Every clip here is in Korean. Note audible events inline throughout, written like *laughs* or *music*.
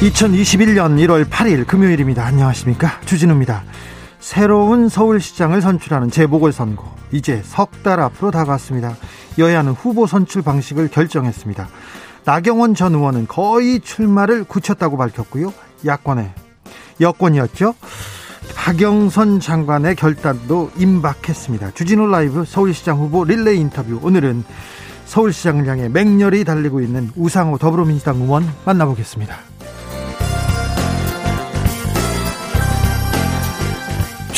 2021년 1월 8일 금요일입니다. 안녕하십니까? 주진우입니다. 새로운 서울시장을 선출하는 재보궐선거 이제 석 달 앞으로 다가왔습니다. 여야는 후보 선출 방식을 결정했습니다. 나경원 전 의원은 거의 출마를 굳혔다고 밝혔고요. 야권의 여권이었죠. 박영선 장관의 결단도 임박했습니다. 주진우 라이브 서울시장 후보 릴레이 인터뷰 오늘은 서울시장을 향해 맹렬히 달리고 있는 우상호 더불어민주당 의원 만나보겠습니다.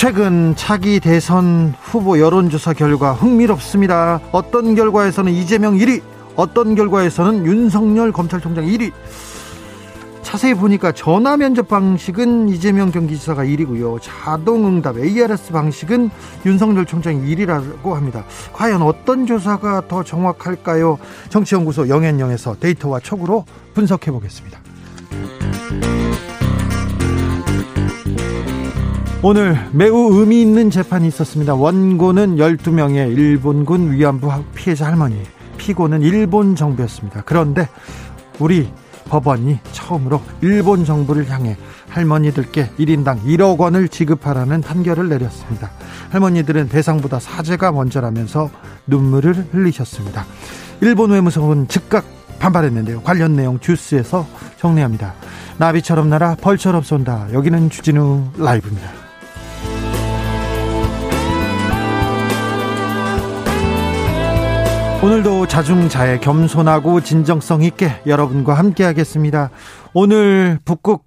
최근 차기 대선 후보 여론조사 결과 흥미롭습니다. 어떤 결과에서는 이재명 1위, 어떤 결과에서는 윤석열 검찰총장 1위. 자세히 보니까 전화 면접 방식은 이재명 경기지사가 1위고요. 자동응답 ARS 방식은 윤석열 총장이 1위라고 합니다. 과연 어떤 조사가 더 정확할까요? 정치연구소 영앤영에서 데이터와 촉으로 분석해 보겠습니다. 오늘 매우 의미 있는 재판이 있었습니다. 원고는 12명의 일본군 위안부 피해자 할머니, 피고는 일본 정부였습니다. 그런데 우리 법원이 처음으로 일본 정부를 향해 할머니들께 1인당 1억 원을 지급하라는 판결을 내렸습니다. 할머니들은 대상보다 사죄가 먼저라면서 눈물을 흘리셨습니다. 일본 외무성은 즉각 반발했는데요. 관련 내용 주스에서 정리합니다. 나비처럼 날아 벌처럼 쏜다. 여기는 주진우 라이브입니다. 오늘도 자중자애 겸손하고 진정성 있게 여러분과 함께 하겠습니다. 오늘 북극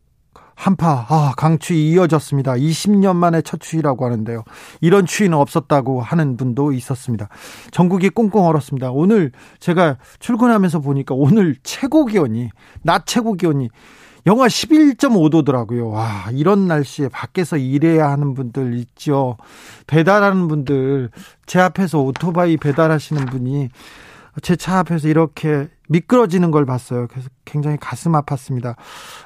한파 아, 강추위 이어졌습니다. 20년 만에 첫 추위라고 하는데요. 이런 추위는 없었다고 하는 분도 있었습니다. 전국이 꽁꽁 얼었습니다. 오늘 제가 출근하면서 보니까 오늘 최고 기온이 낮 최고 기온이 영하 11.5도더라고요. 와, 이런 날씨에 밖에서 일해야 하는 분들 있죠. 배달하는 분들, 제 앞에서 오토바이 배달하시는 분이 제 차 앞에서 이렇게 미끄러지는 걸 봤어요. 그래서 굉장히 가슴 아팠습니다.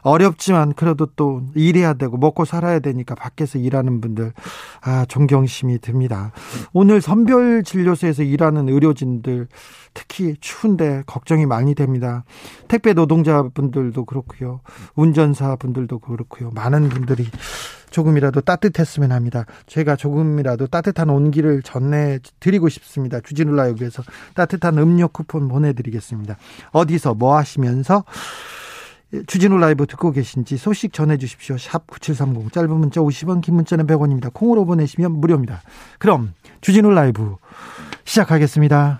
어렵지만 그래도 또 일해야 되고 먹고 살아야 되니까 밖에서 일하는 분들 아 존경심이 듭니다. 오늘 선별 진료소에서 일하는 의료진들 특히 추운데 걱정이 많이 됩니다. 택배 노동자분들도 그렇고요. 운전사분들도 그렇고요. 많은 분들이 조금이라도 따뜻했으면 합니다. 제가 조금이라도 따뜻한 온기를 전해 드리고 싶습니다. 주진우 라이브에서 따뜻한 음료 쿠폰 보내드리겠습니다. 어디서 뭐 하시면서 주진우 라이브 듣고 계신지 소식 전해 주십시오. 샵 9730 짧은 문자 50원 긴 문자는 100원입니다. 콩으로 보내시면 무료입니다. 그럼 주진우 라이브 시작하겠습니다.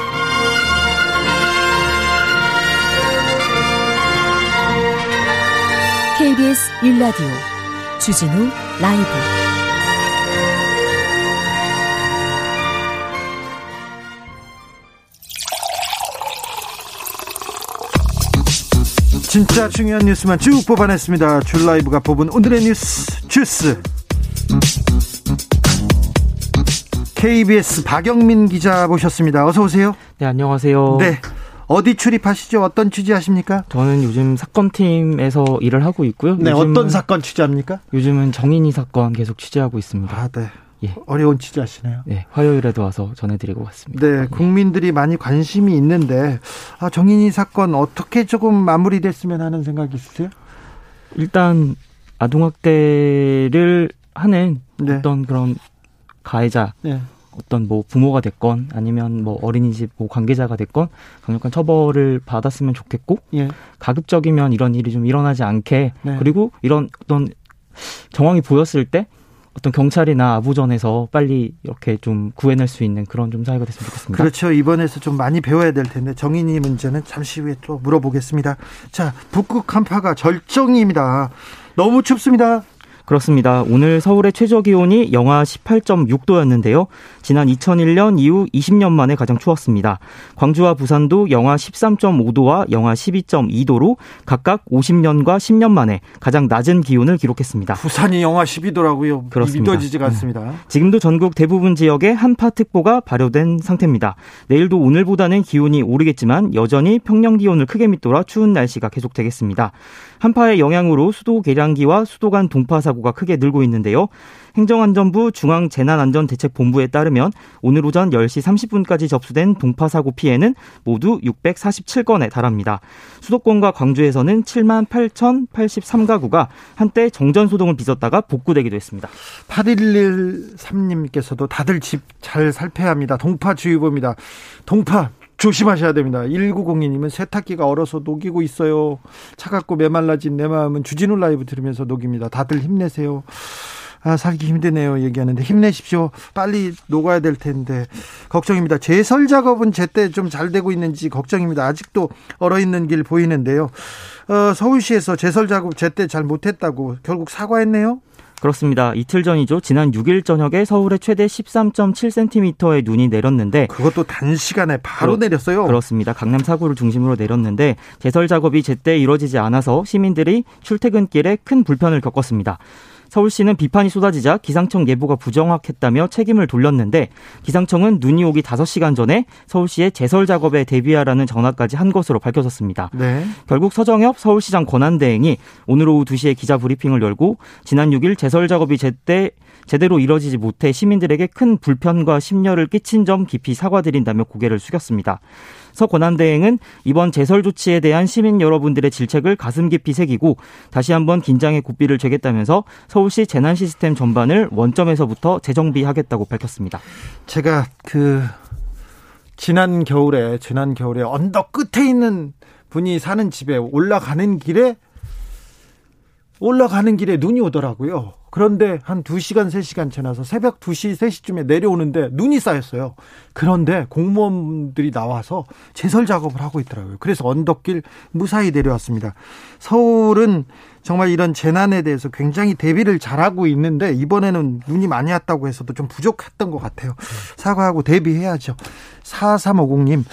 KBS 1라디오 주진우 라이브 진짜 중요한 뉴스만 쭉 뽑아냈습니다. 줄 라이브가 뽑은 오늘의 뉴스 주스. KBS 박영민 기자 모셨습니다. 어서 오세요. 네, 안녕하세요. 네. 어디 출입하시죠? 어떤 취재하십니까? 저는 요즘 사건팀에서 일을 하고 있고요. 네, 어떤 사건 취재합니까? 요즘은 정인이 사건 계속 취재하고 있습니다. 아, 네. 예. 어려운 취재하시네요. 네, 화요일에도 와서 전해드리고 왔습니다. 네, 국민들이 많이 관심이 있는데 아, 정인이 사건 어떻게 조금 마무리됐으면 하는 생각이 있으세요? 일단 아동학대를 하는 네. 어떤 그런 가해자 네. 어떤 뭐 부모가 됐건 아니면 뭐 어린이집 뭐 관계자가 됐건 강력한 처벌을 받았으면 좋겠고 예. 가급적이면 이런 일이 좀 일어나지 않게 네. 그리고 이런 어떤 정황이 보였을 때 어떤 경찰이나 아부전에서 빨리 이렇게 좀 구해낼 수 있는 그런 좀 사회가 됐으면 좋겠습니다. 그렇죠. 이번에서 좀 많이 배워야 될 텐데 정인이 문제는 잠시 후에 또 물어보겠습니다. 자, 북극 한파가 절정입니다. 너무 춥습니다. 그렇습니다. 오늘 서울의 최저 기온이 영하 18.6도였는데요. 지난 2001년 이후 20년 만에 가장 추웠습니다. 광주와 부산도 영하 13.5도와 영하 12.2도로 각각 50년과 10년 만에 가장 낮은 기온을 기록했습니다. 부산이 영하 12도라고요? 그렇습니다. 믿어지지가 않습니다. 네. 지금도 전국 대부분 지역에 한파특보가 발효된 상태입니다. 내일도 오늘보다는 기온이 오르겠지만 여전히 평년 기온을 크게 밑돌아 추운 날씨가 계속되겠습니다. 한파의 영향으로 수도 계량기와 수도 간 동파 사고가 크게 늘고 있는데요. 행정안전부 중앙재난안전대책본부에 따르면 오늘 오전 10시 30분까지 접수된 동파 사고 피해는 모두 647건에 달합니다. 수도권과 광주에서는 7만 8,083가구가 한때 정전 소동을 빚었다가 복구되기도 했습니다. 8113님께서도 다들 집 잘 살펴야 합니다. 동파주의보입니다. 동파 조심하셔야 됩니다. 1902님은 세탁기가 얼어서 녹이고 있어요. 차갑고 메말라진 내 마음은 주진우 라이브 들으면서 녹입니다. 다들 힘내세요. 아, 살기 힘드네요. 얘기하는데 힘내십시오. 빨리 녹아야 될 텐데 걱정입니다. 제설 작업은 제때 좀 잘 되고 있는지 걱정입니다. 아직도 얼어 있는 길 보이는데요. 어, 서울시에서 제설 작업 제때 잘 못했다고 결국 사과했네요. 그렇습니다. 이틀 전이죠. 지난 6일 저녁에 서울에 최대 13.7cm의 눈이 내렸는데 그것도 단시간에 바로 그렇, 내렸어요. 그렇습니다. 강남 사구를 중심으로 내렸는데 제설 작업이 제때 이뤄지지 않아서 시민들이 출퇴근길에 큰 불편을 겪었습니다. 서울시는 비판이 쏟아지자 기상청 예보가 부정확했다며 책임을 돌렸는데 기상청은 눈이 오기 5시간 전에 서울시의 제설 작업에 대비하라는 전화까지 한 것으로 밝혀졌습니다. 네. 결국 서정엽 서울시장 권한대행이 오늘 오후 2시에 기자 브리핑을 열고 지난 6일 제설 작업이 제때 제대로 이뤄지지 못해 시민들에게 큰 불편과 심려를 끼친 점 깊이 사과드린다며 고개를 숙였습니다. 서 권한대행은 이번 제설 조치에 대한 시민 여러분들의 질책을 가슴 깊이 새기고 다시 한번 긴장의 고삐를 죄겠다면서 서울시 재난 시스템 전반을 원점에서부터 재정비하겠다고 밝혔습니다. 제가 그 지난 겨울에 지난 겨울에 언덕 끝에 있는 분이 사는 집에 올라가는 길에 올라가는 길에 눈이 오더라고요. 그런데 한 2시간, 3시간 지나서 새벽 2시, 3시쯤에 내려오는데 눈이 쌓였어요. 그런데 공무원들이 나와서 제설 작업을 하고 있더라고요. 그래서 언덕길 무사히 내려왔습니다. 서울은 정말 이런 재난에 대해서 굉장히 대비를 잘하고 있는데 이번에는 눈이 많이 왔다고 해서도 좀 부족했던 것 같아요. 사과하고 대비해야죠. 4350님.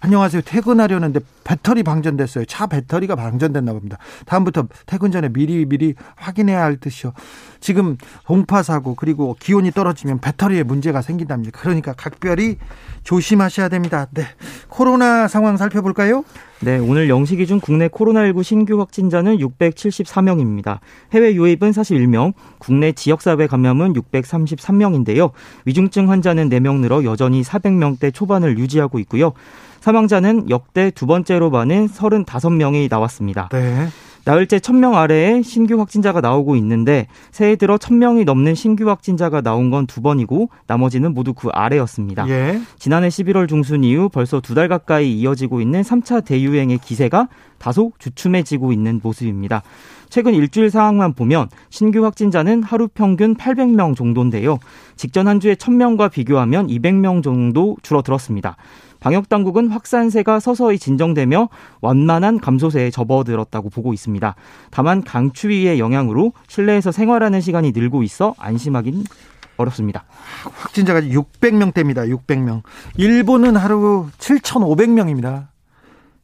안녕하세요. 퇴근하려는데 배터리 방전됐어요. 차 배터리가 방전됐나 봅니다. 다음부터 퇴근 전에 미리 미리 확인해야 할 듯이요. 지금 동파 사고 그리고 기온이 떨어지면 배터리에 문제가 생긴답니다. 그러니까 각별히 조심하셔야 됩니다. 네. 코로나 상황 살펴볼까요? 네, 오늘 0시 기준 국내 코로나19 신규 확진자는 674명입니다. 해외 유입은 41명, 국내 지역사회 감염은 633명인데요. 위중증 환자는 4명 늘어 여전히 400명대 초반을 유지하고 있고요. 사망자는 역대 두 번째로 많은 35명이 나왔습니다. 네. 나흘째 1000명 아래에 신규 확진자가 나오고 있는데 새해 들어 1000명이 넘는 신규 확진자가 나온 건 두 번이고 나머지는 모두 그 아래였습니다. 예. 지난해 11월 중순 이후 벌써 두 달 가까이 이어지고 있는 3차 대유행의 기세가 다소 주춤해지고 있는 모습입니다. 최근 일주일 상황만 보면 신규 확진자는 하루 평균 800명 정도인데요. 직전 한 주에 1000명과 비교하면 200명 정도 줄어들었습니다. 방역 당국은 확산세가 서서히 진정되며 완만한 감소세에 접어들었다고 보고 있습니다. 다만 강추위의 영향으로 실내에서 생활하는 시간이 늘고 있어 안심하긴 어렵습니다. 확진자가 600명대입니다. 600명. 일본은 하루 7,500명입니다.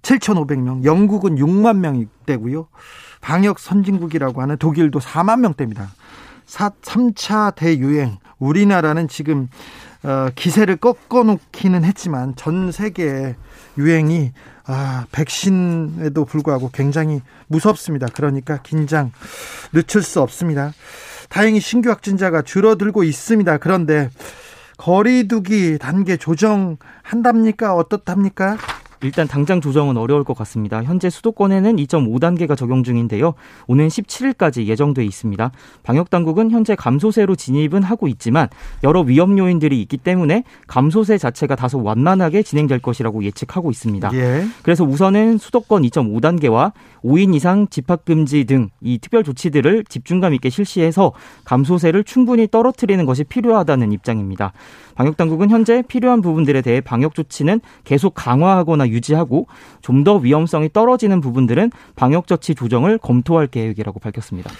7,500명. 영국은 6만 명대고요. 방역 선진국이라고 하는 독일도 4만 명대입니다. 4, 3차 대유행. 우리나라는 지금 어, 기세를 꺾어놓기는 했지만 전 세계 유행이 아, 백신에도 불구하고 굉장히 무섭습니다. 그러니까 긴장 늦출 수 없습니다. 다행히 신규 확진자가 줄어들고 있습니다. 그런데 거리두기 단계 조정한답니까? 어떻답니까? 일단 당장 조정은 어려울 것 같습니다. 현재 수도권에는 2.5단계가 적용 중인데요. 오는 17일까지 예정돼 있습니다. 방역 당국은 현재 감소세로 진입은 하고 있지만 여러 위험 요인들이 있기 때문에 감소세 자체가 다소 완만하게 진행될 것이라고 예측하고 있습니다. 예. 그래서 우선은 수도권 2.5단계와 5인 이상 집합 금지 등 이 특별 조치들을 집중감 있게 실시해서 감소세를 충분히 떨어뜨리는 것이 필요하다는 입장입니다. 방역 당국은 현재 필요한 부분들에 대해 방역 조치는 계속 강화하거나 유지하고 좀 더 위험성이 떨어지는 부분들은 방역 조치 조정을 검토할 계획이라고 밝혔습니다.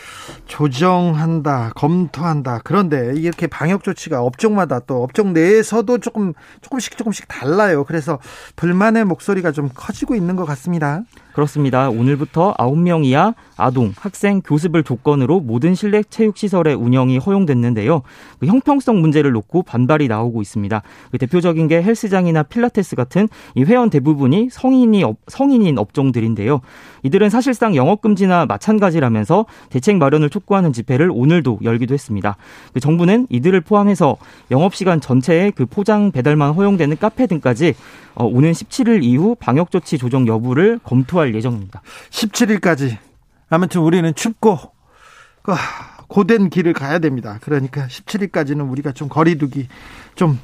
조정한다, 검토한다. 그런데 이렇게 방역 조치가 업종마다 또 업종 내에서도 조금 조금씩 조금씩 달라요. 그래서 불만의 목소리가 좀 커지고 있는 것 같습니다. 그렇습니다. 오늘부터 9명 이하 아동, 학생, 교습을 조건으로 모든 실내 체육시설의 운영이 허용됐는데요. 그 형평성 문제를 놓고 반발이 나오고 있습니다. 그 대표적인 게 헬스장이나 필라테스 같은 이 회원 대부분이 성인이 성인인 업종들인데요. 이들은 사실상 영업금지나 마찬가지라면서 대책 마련을 촉구하는 집회를 오늘도 열기도 했습니다. 그 정부는 이들을 포함해서 영업시간 전체에 그 포장 배달만 허용되는 카페 등까지 어, 오는 17일 이후 방역조치 조정 여부를 검토할 예정입니다. 17일까지. 아무튼 우리는 춥고, 그, 고된 길을 가야 됩니다. 그러니까 17일까지는 우리가 좀 거리두기 좀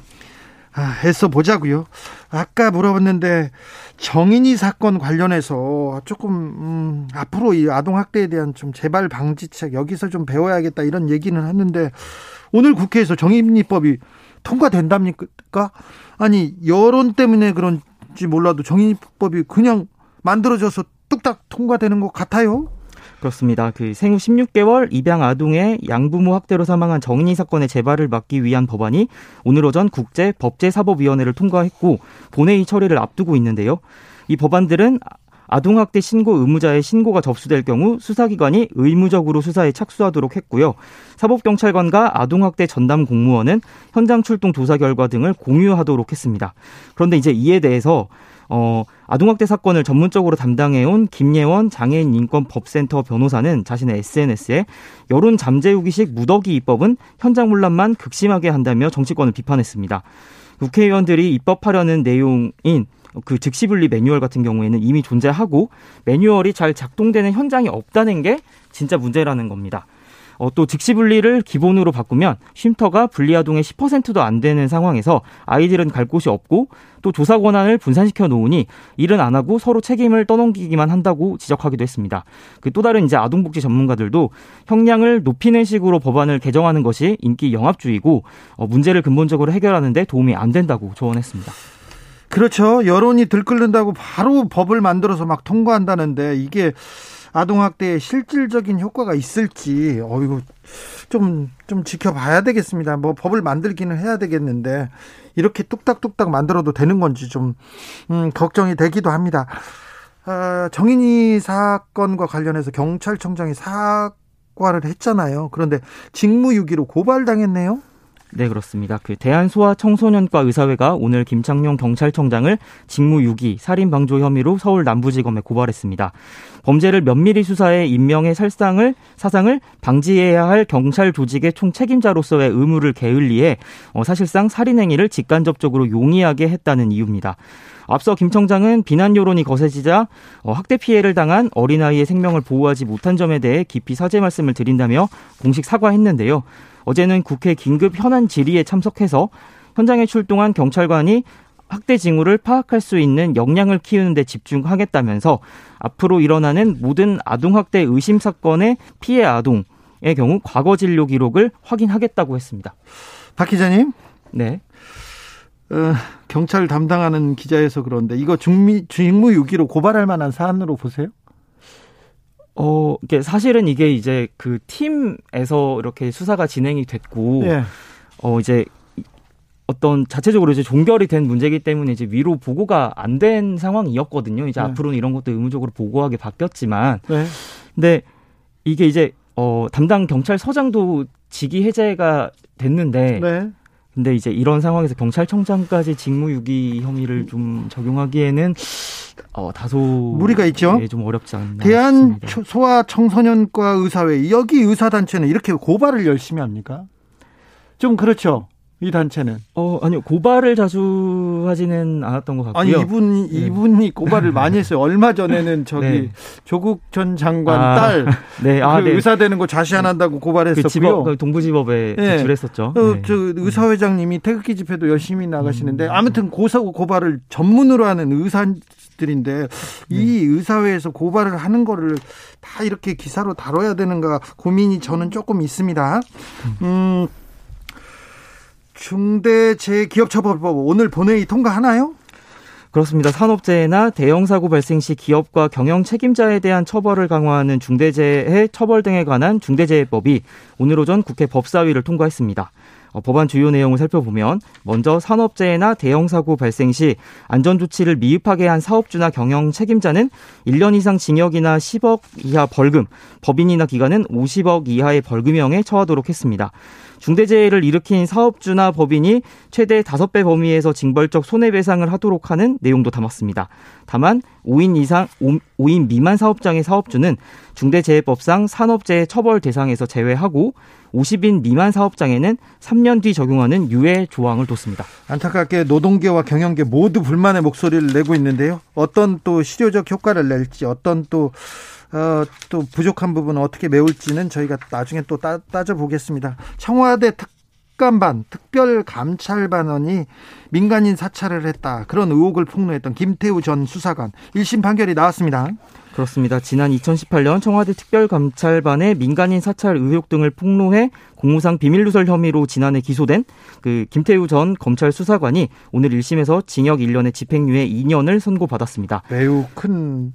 아, 애써 보자고요. 아까 물어봤는데 정인이 사건 관련해서 조금 음, 앞으로 이 아동 학대에 대한 좀 재발 방지책 여기서 좀 배워야겠다 이런 얘기는 했는데 오늘 국회에서 정인이법이 통과된답니까? 아니 여론 때문에 그런지 몰라도 정인이법이 그냥 만들어져서 뚝딱 통과되는 것 같아요. 그렇습니다. 그 생후 16개월 입양 아동의 양부모 학대로 사망한 정인이 사건의 재발을 막기 위한 법안이 오늘 오전 국제 법제사법위원회를 통과했고 본회의 처리를 앞두고 있는데요. 이 법안들은 아동학대 신고 의무자의 신고가 접수될 경우 수사기관이 의무적으로 수사에 착수하도록 했고요. 사법경찰관과 아동학대 전담 공무원은 현장 출동 조사 결과 등을 공유하도록 했습니다. 그런데 이제 이에 대해서 어, 아동학대 사건을 전문적으로 담당해온 김예원 장애인 인권 법센터 변호사는 자신의 SNS에 여론 잠재우기식 무더기 입법은 현장 혼란만 극심하게 한다며 정치권을 비판했습니다. 국회의원들이 입법하려는 내용인 그 즉시 분리 매뉴얼 같은 경우에는 이미 존재하고 매뉴얼이 잘 작동되는 현장이 없다는 게 진짜 문제라는 겁니다. 어, 또 즉시 분리를 기본으로 바꾸면 쉼터가 분리아동의 10%도 안 되는 상황에서 아이들은 갈 곳이 없고 또 조사 권한을 분산시켜 놓으니 일은 안 하고 서로 책임을 떠넘기기만 한다고 지적하기도 했습니다. 그 또 다른 이제 아동복지 전문가들도 형량을 높이는 식으로 법안을 개정하는 것이 인기 영합주의고 어, 문제를 근본적으로 해결하는데 도움이 안 된다고 조언했습니다. 그렇죠. 여론이 들끓는다고 바로 법을 만들어서 막 통과한다는데 이게 아동학대에 실질적인 효과가 있을지 어이구 좀좀 지켜봐야 되겠습니다. 뭐 법을 만들기는 해야 되겠는데 이렇게 뚝딱뚝딱 만들어도 되는 건지 좀 음, 걱정이 되기도 합니다. 아, 정인이 사건과 관련해서 경찰청장이 사과를 했잖아요. 그런데 직무유기로 고발당했네요. 네, 그렇습니다. 그 대한소아청소년과 의사회가 오늘 김창룡 경찰청장을 직무유기, 살인방조 혐의로 서울 남부지검에 고발했습니다. 범죄를 면밀히 수사해 인명의 살상을 사상을 방지해야 할 경찰 조직의 총 책임자로서의 의무를 게을리해 어, 사실상 살인 행위를 직간접적으로 용이하게 했다는 이유입니다. 앞서 김 청장은 비난 여론이 거세지자 어, 학대 피해를 당한 어린아이의 생명을 보호하지 못한 점에 대해 깊이 사죄 말씀을 드린다며 공식 사과했는데요. 어제는 국회 긴급 현안 질의에 참석해서 현장에 출동한 경찰관이 학대 징후를 파악할 수 있는 역량을 키우는 데 집중하겠다면서 앞으로 일어나는 모든 아동학대 의심 사건의 피해 아동의 경우 과거 진료 기록을 확인하겠다고 했습니다. 박 기자님? 네. 어, 경찰 담당하는 기자에서 그런데 이거 중미, 직무유기로 고발할 만한 사안으로 보세요? 어, 이게 사실은 이게 이제 그 팀에서 이렇게 수사가 진행이 됐고, 예. 어, 이제 어떤 자체적으로 이제 종결이 된 문제이기 때문에 이제 위로 보고가 안 된 상황이었거든요. 이제 네. 앞으로는 이런 것도 의무적으로 보고하게 바뀌었지만, 네. 근데 이게 이제 어, 담당 경찰서장도 직위 해제가 됐는데, 네. 근데 이제 이런 상황에서 경찰청장까지 직무유기 혐의를 좀 적용하기에는 어, 다소 무리가 있죠. 예, 좀 어렵지 않나. 대한 싶습니다. 소아 청소년과 의사회 여기 의사 단체는 이렇게 고발을 열심히 합니까? 좀 그렇죠. 이 단체는? 어, 아니요. 고발을 자주 하지는 않았던 것 같고요. 아니, 이분, 네. 이분이 고발을 많이 했어요. *laughs* 얼마 전에는 저기 네. 조국 전 장관 아, 딸. *laughs* 네, 아, 그 네. 의사 되는 거 자시안한다고 고발했었고요. 그 집업, 그 동부지법에 네. 제출했었죠. 어, 네. 저 의사회장님이 태극기 집회도 열심히 나가시는데 음. 아무튼 고사 고발을 전문으로 하는 의사 들인데 이 네. 의사회에서 고발을 하는 거를 다 이렇게 기사로 다뤄야 되는가 고민이 저는 조금 있습니다. 음. 중대재해기업처벌법 오늘 본회의 통과하나요? 그렇습니다. 산업재해나 대형 사고 발생 시 기업과 경영 책임자에 대한 처벌을 강화하는 중대재해 처벌 등에 관한 중대재해법이 오늘 오전 국회 법사위를 통과했습니다. 어, 법안 주요 내용을 살펴보면 먼저 산업재해나 대형 사고 발생 시 안전 조치를 미흡하게 한 사업주나 경영 책임자는 1년 이상 징역이나 10억 이하 벌금, 법인이나 기관은 50억 이하의 벌금형에 처하도록 했습니다. 중대재해를 일으킨 사업주나 법인이 최대 5배 범위에서 징벌적 손해배상을 하도록 하는 내용도 담았습니다. 다만 5인 이상 5인 미만 사업장의 사업주는 중대재해법상 산업재해 처벌 대상에서 제외하고 50인 미만 사업장에는 3년 뒤 적용하는 유예 조항을 뒀습니다. 안타깝게 노동계와 경영계 모두 불만의 목소리를 내고 있는데요. 어떤 또 실효적 효과를 낼지 어떤 또 어, 또 부족한 부분은 어떻게 메울지는 저희가 나중에 또 따, 따져보겠습니다. 청와대 특 감반 특별감찰반원이 민간인 사찰을 했다. 그런 의혹을 폭로했던 김태우 전 수사관 1심 판결이 나왔습니다. 그렇습니다. 지난 2018년 청와대 특별감찰반의 민간인 사찰 의혹 등을 폭로해 공무상 비밀누설 혐의로 지난해 기소된 그 김태우 전 검찰 수사관이 오늘 1심에서 징역 1년에 집행유예 2년을 선고받았습니다. 매우 큰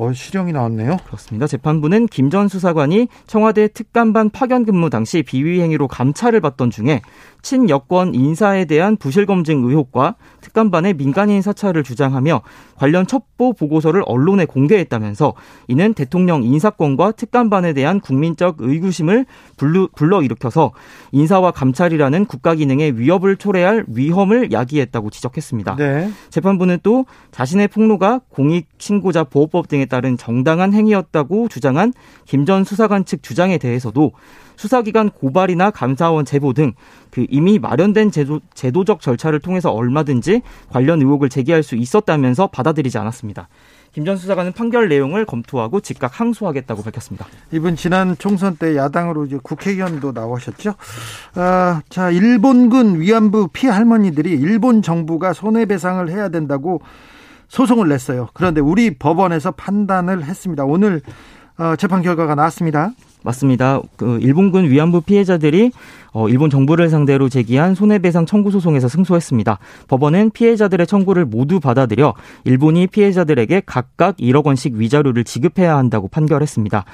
어, 실형이 나왔네요. 그렇습니다. 재판부는 김 전 수사관이 청와대 특감반 파견 근무 당시 비위 행위로 감찰을 받던 중에 친여권 인사에 대한 부실 검증 의혹과 특감반의 민간인 사찰을 주장하며 관련 첩보 보고서를 언론에 공개했다면서 이는 대통령 인사권과 특감반에 대한 국민적 의구심을 불러 일으켜서 인사와 감찰이라는 국가 기능의 위협을 초래할 위험을 야기했다고 지적했습니다. 네. 재판부는 또 자신의 폭로가 공익 신고자 보호법 등에 따른 정당한 행위였다고 주장한 김 전 수사관 측 주장에 대해서도 수사기관 고발이나 감사원 제보 등 그 이미 마련된 제도, 제도적 절차를 통해서 얼마든지 관련 의혹을 제기할 수 있었다면서 받아들이지 않았습니다. 김전 수사관은 판결 내용을 검토하고 즉각 항소하겠다고 밝혔습니다. 이분 지난 총선 때 야당으로 이제 국회의원도 나오셨죠. 아, 자 일본군 위안부 피해 할머니들이 일본 정부가 손해배상을 해야 된다고 소송을 냈어요. 그런데 우리 법원에서 판단을 했습니다. 오늘 어, 재판 결과가 나왔습니다. 맞습니다. 그 일본군 위안부 피해자들이 어, 일본 정부를 상대로 제기한 손해배상 청구 소송에서 승소했습니다. 법원은 피해자들의 청구를 모두 받아들여 일본이 피해자들에게 각각 1억 원씩 위자료를 지급해야 한다고 판결했습니다.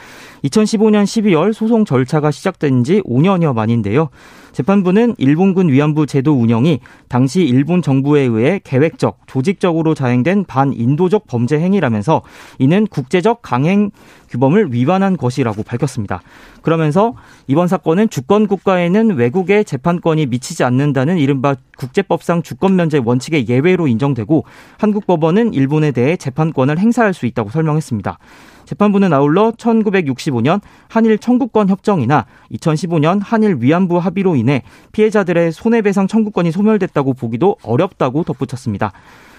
2015년 12월 소송 절차가 시작된 지 5년여 만인데요. 재판부는 일본군 위안부 제도 운영이 당시 일본 정부에 의해 계획적, 조직적으로 자행된 반인도적 범죄 행위라면서 이는 국제적 강행 규범을 위반한 것이라고 밝혔습니다. 그러면서 이번 사건은 주권 국가에는 외국의 재판권이 미치지 않는다는 이른바 국제법상 주권 면제 원칙의 예외로 인정되고 한국 법원은 일본에 대해 재판권을 행사할 수 있다고 설명했습니다. 재판부는 아울러 1965년 한일 청구권 협정이나 2015년 한일 위안부 합의로 인해 피해자들의 손해배상 청구권이 소멸됐다고 보기도 어렵다고 덧붙였습니다.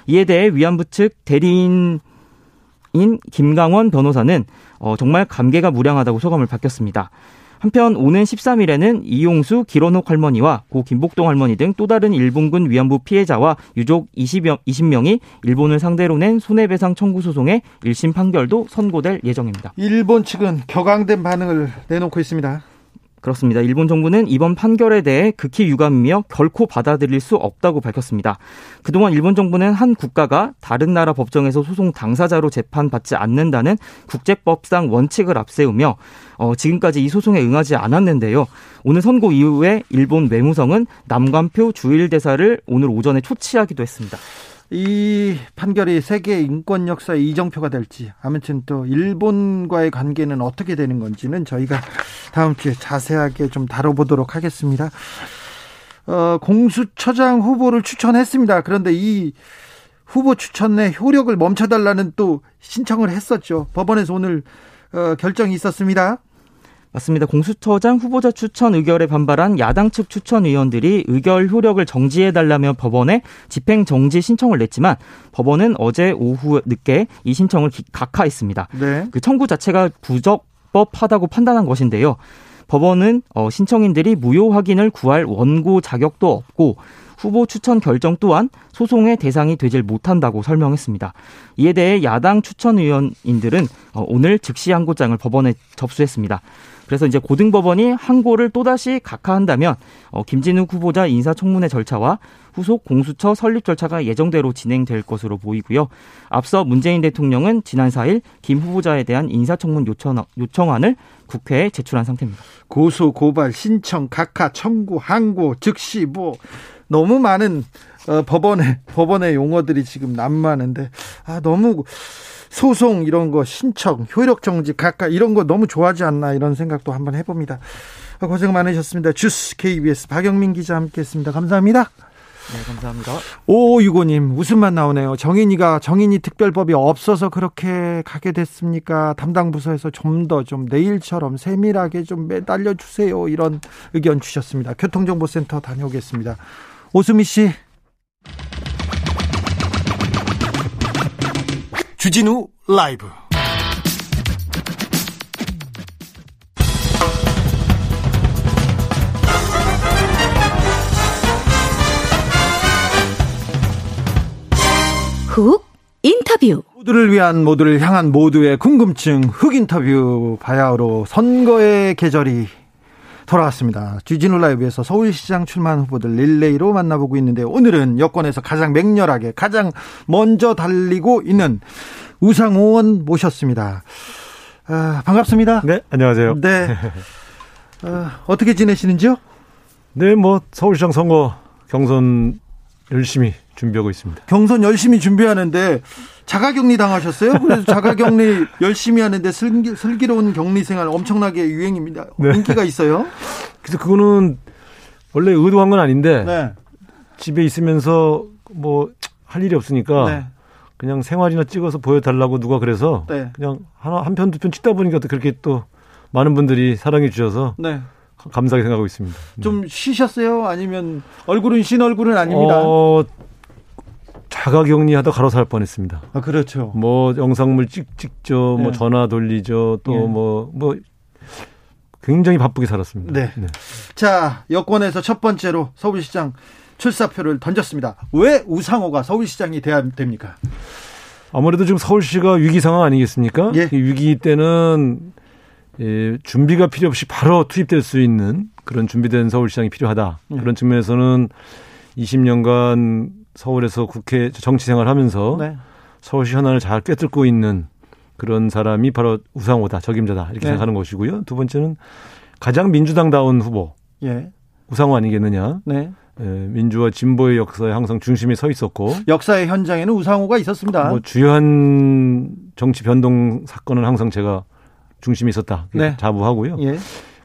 이에 대해 위안부 측 대리인 인 김강원 변호사는 어, 정말 감개가 무량하다고 소감을 밝혔습니다. 한편 오는 13일에는 이용수, 기론옥 할머니와 고 김복동 할머니 등 또 다른 일본군 위안부 피해자와 유족 20여, 20명이 일본을 상대로 낸 손해배상 청구 소송의 1심 판결도 선고될 예정입니다. 일본 측은 격앙된 반응을 내놓고 있습니다. 그렇습니다. 일본 정부는 이번 판결에 대해 극히 유감이며 결코 받아들일 수 없다고 밝혔습니다. 그동안 일본 정부는 한 국가가 다른 나라 법정에서 소송 당사자로 재판받지 않는다는 국제법상 원칙을 앞세우며 어, 지금까지 이 소송에 응하지 않았는데요. 오늘 선고 이후에 일본 외무성은 남관표 주일 대사를 오늘 오전에 초치하기도 했습니다. 이 판결이 세계 인권 역사의 이정표가 될지 아무튼 또 일본과의 관계는 어떻게 되는 건지는 저희가 다음 주에 자세하게 좀 다뤄보도록 하겠습니다. 어, 공수처장 후보를 추천했습니다. 그런데 이 후보 추천의 효력을 멈춰달라는 또 신청을 했었죠. 법원에서 오늘 어, 결정이 있었습니다. 맞습니다. 공수처장 후보자 추천 의결에 반발한 야당 측 추천 의원들이 의결 효력을 정지해달라며 법원에 집행 정지 신청을 냈지만 법원은 어제 오후 늦게 이 신청을 각하했습니다. 네. 그 청구 자체가 부적법하다고 판단한 것인데요. 법원은 어, 신청인들이 무효 확인을 구할 원고 자격도 없고 후보 추천 결정 또한 소송의 대상이 되질 못한다고 설명했습니다. 이에 대해 야당 추천 의원인들은 어, 오늘 즉시 항고장을 법원에 접수했습니다. 그래서 이제 고등법원이 항고를 또다시 각하한다면 어, 김진욱 후보자 인사청문회 절차와 후속 공수처 설립 절차가 예정대로 진행될 것으로 보이고요. 앞서 문재인 대통령은 지난 4일 김 후보자에 대한 인사청문 요청, 요청안을 국회에 제출한 상태입니다. 고소, 고발, 신청, 각하, 청구, 항고, 즉시 뭐 너무 많은 어, 법원의 법원의 용어들이 지금 난무하는데 아 너무 소송 이런 거 신청 효력 정지 각각 이런 거 너무 좋아하지 않나 이런 생각도 한번 해봅니다. 아, 고생 많으셨습니다. 주스 KBS 박영민 기자 함께했습니다. 감사합니다. 네, 감사합니다. 오유고님 웃음만 나오네요. 정인이가 정인이 특별법이 없어서 그렇게 가게 됐습니까? 담당 부서에서 좀 더좀 좀 내일처럼 세밀하게 좀 매달려 주세요. 이런 의견 주셨습니다. 교통정보센터 다녀오겠습니다. 오수미 씨. 주진우 라이브. 훅 인터뷰. 모두를 위한 모두를 향한 모두의 궁금증 흑 인터뷰 바야흐로 선거의 계절이 돌아왔습니다. 주진우 라이브에서 서울시장 출마한 후보들 릴레이로 만나보고 있는데 오늘은 여권에서 가장 맹렬하게 가장 먼저 달리고 있는 우상호 의원 모셨습니다. 아, 반갑습니다. 네, 안녕하세요. 네. 아, 어떻게 지내시는지요? 네, 뭐 서울시장 선거 경선 열심히 준비하고 있습니다. 경선 열심히 준비하는데 자가격리 당하셨어요? 그래서 자가격리 *laughs* 열심히 하는데 슬기, 슬기로운 격리 생활 엄청나게 유행입니다. 네. 인기가 있어요? *laughs* 그래서 그거는 원래 의도한 건 아닌데 네. 집에 있으면서 뭐 할 일이 없으니까 네. 그냥 생활이나 찍어서 보여달라고 누가 그래서 네. 그냥 하나 한 편 두 편 찍다 보니까 또 그렇게 또 많은 분들이 사랑해 주셔서 네. 감사하게 생각하고 있습니다. 좀 네. 쉬셨어요? 아니면 얼굴은 쉰 얼굴은 아닙니다. 어, 자가격리하다 가로 살 뻔했습니다. 아 그렇죠. 뭐 영상물 찍 찍죠, 뭐 네. 뭐 전화 돌리죠, 또 뭐뭐 네. 뭐, 뭐 굉장히 바쁘게 살았습니다. 네. 네. 자 여권에서 첫 번째로 서울시장 출사표를 던졌습니다. 왜 우상호가 서울시장이 돼야 됩니까? 아무래도 지금 서울시가 위기 상황 아니겠습니까? 예. 위기 때는 예, 준비가 필요 없이 바로 투입될 수 있는 그런 준비된 서울시장이 필요하다. 예. 그런 측면에서는 20년간 서울에서 국회 정치 생활하면서 네. 서울시 현안을 잘 꿰뚫고 있는 그런 사람이 바로 우상호다, 적임자다 이렇게 네. 생각하는 것이고요. 두 번째는 가장 민주당다운 후보 예. 우상호 아니겠느냐. 네. 예, 민주와 진보의 역사에 항상 중심에 서 있었고 역사의 현장에는 우상호가 있었습니다. 뭐 주요한 정치 변동 사건은 항상 제가 중심에 있었다 네. 자부하고요. 예.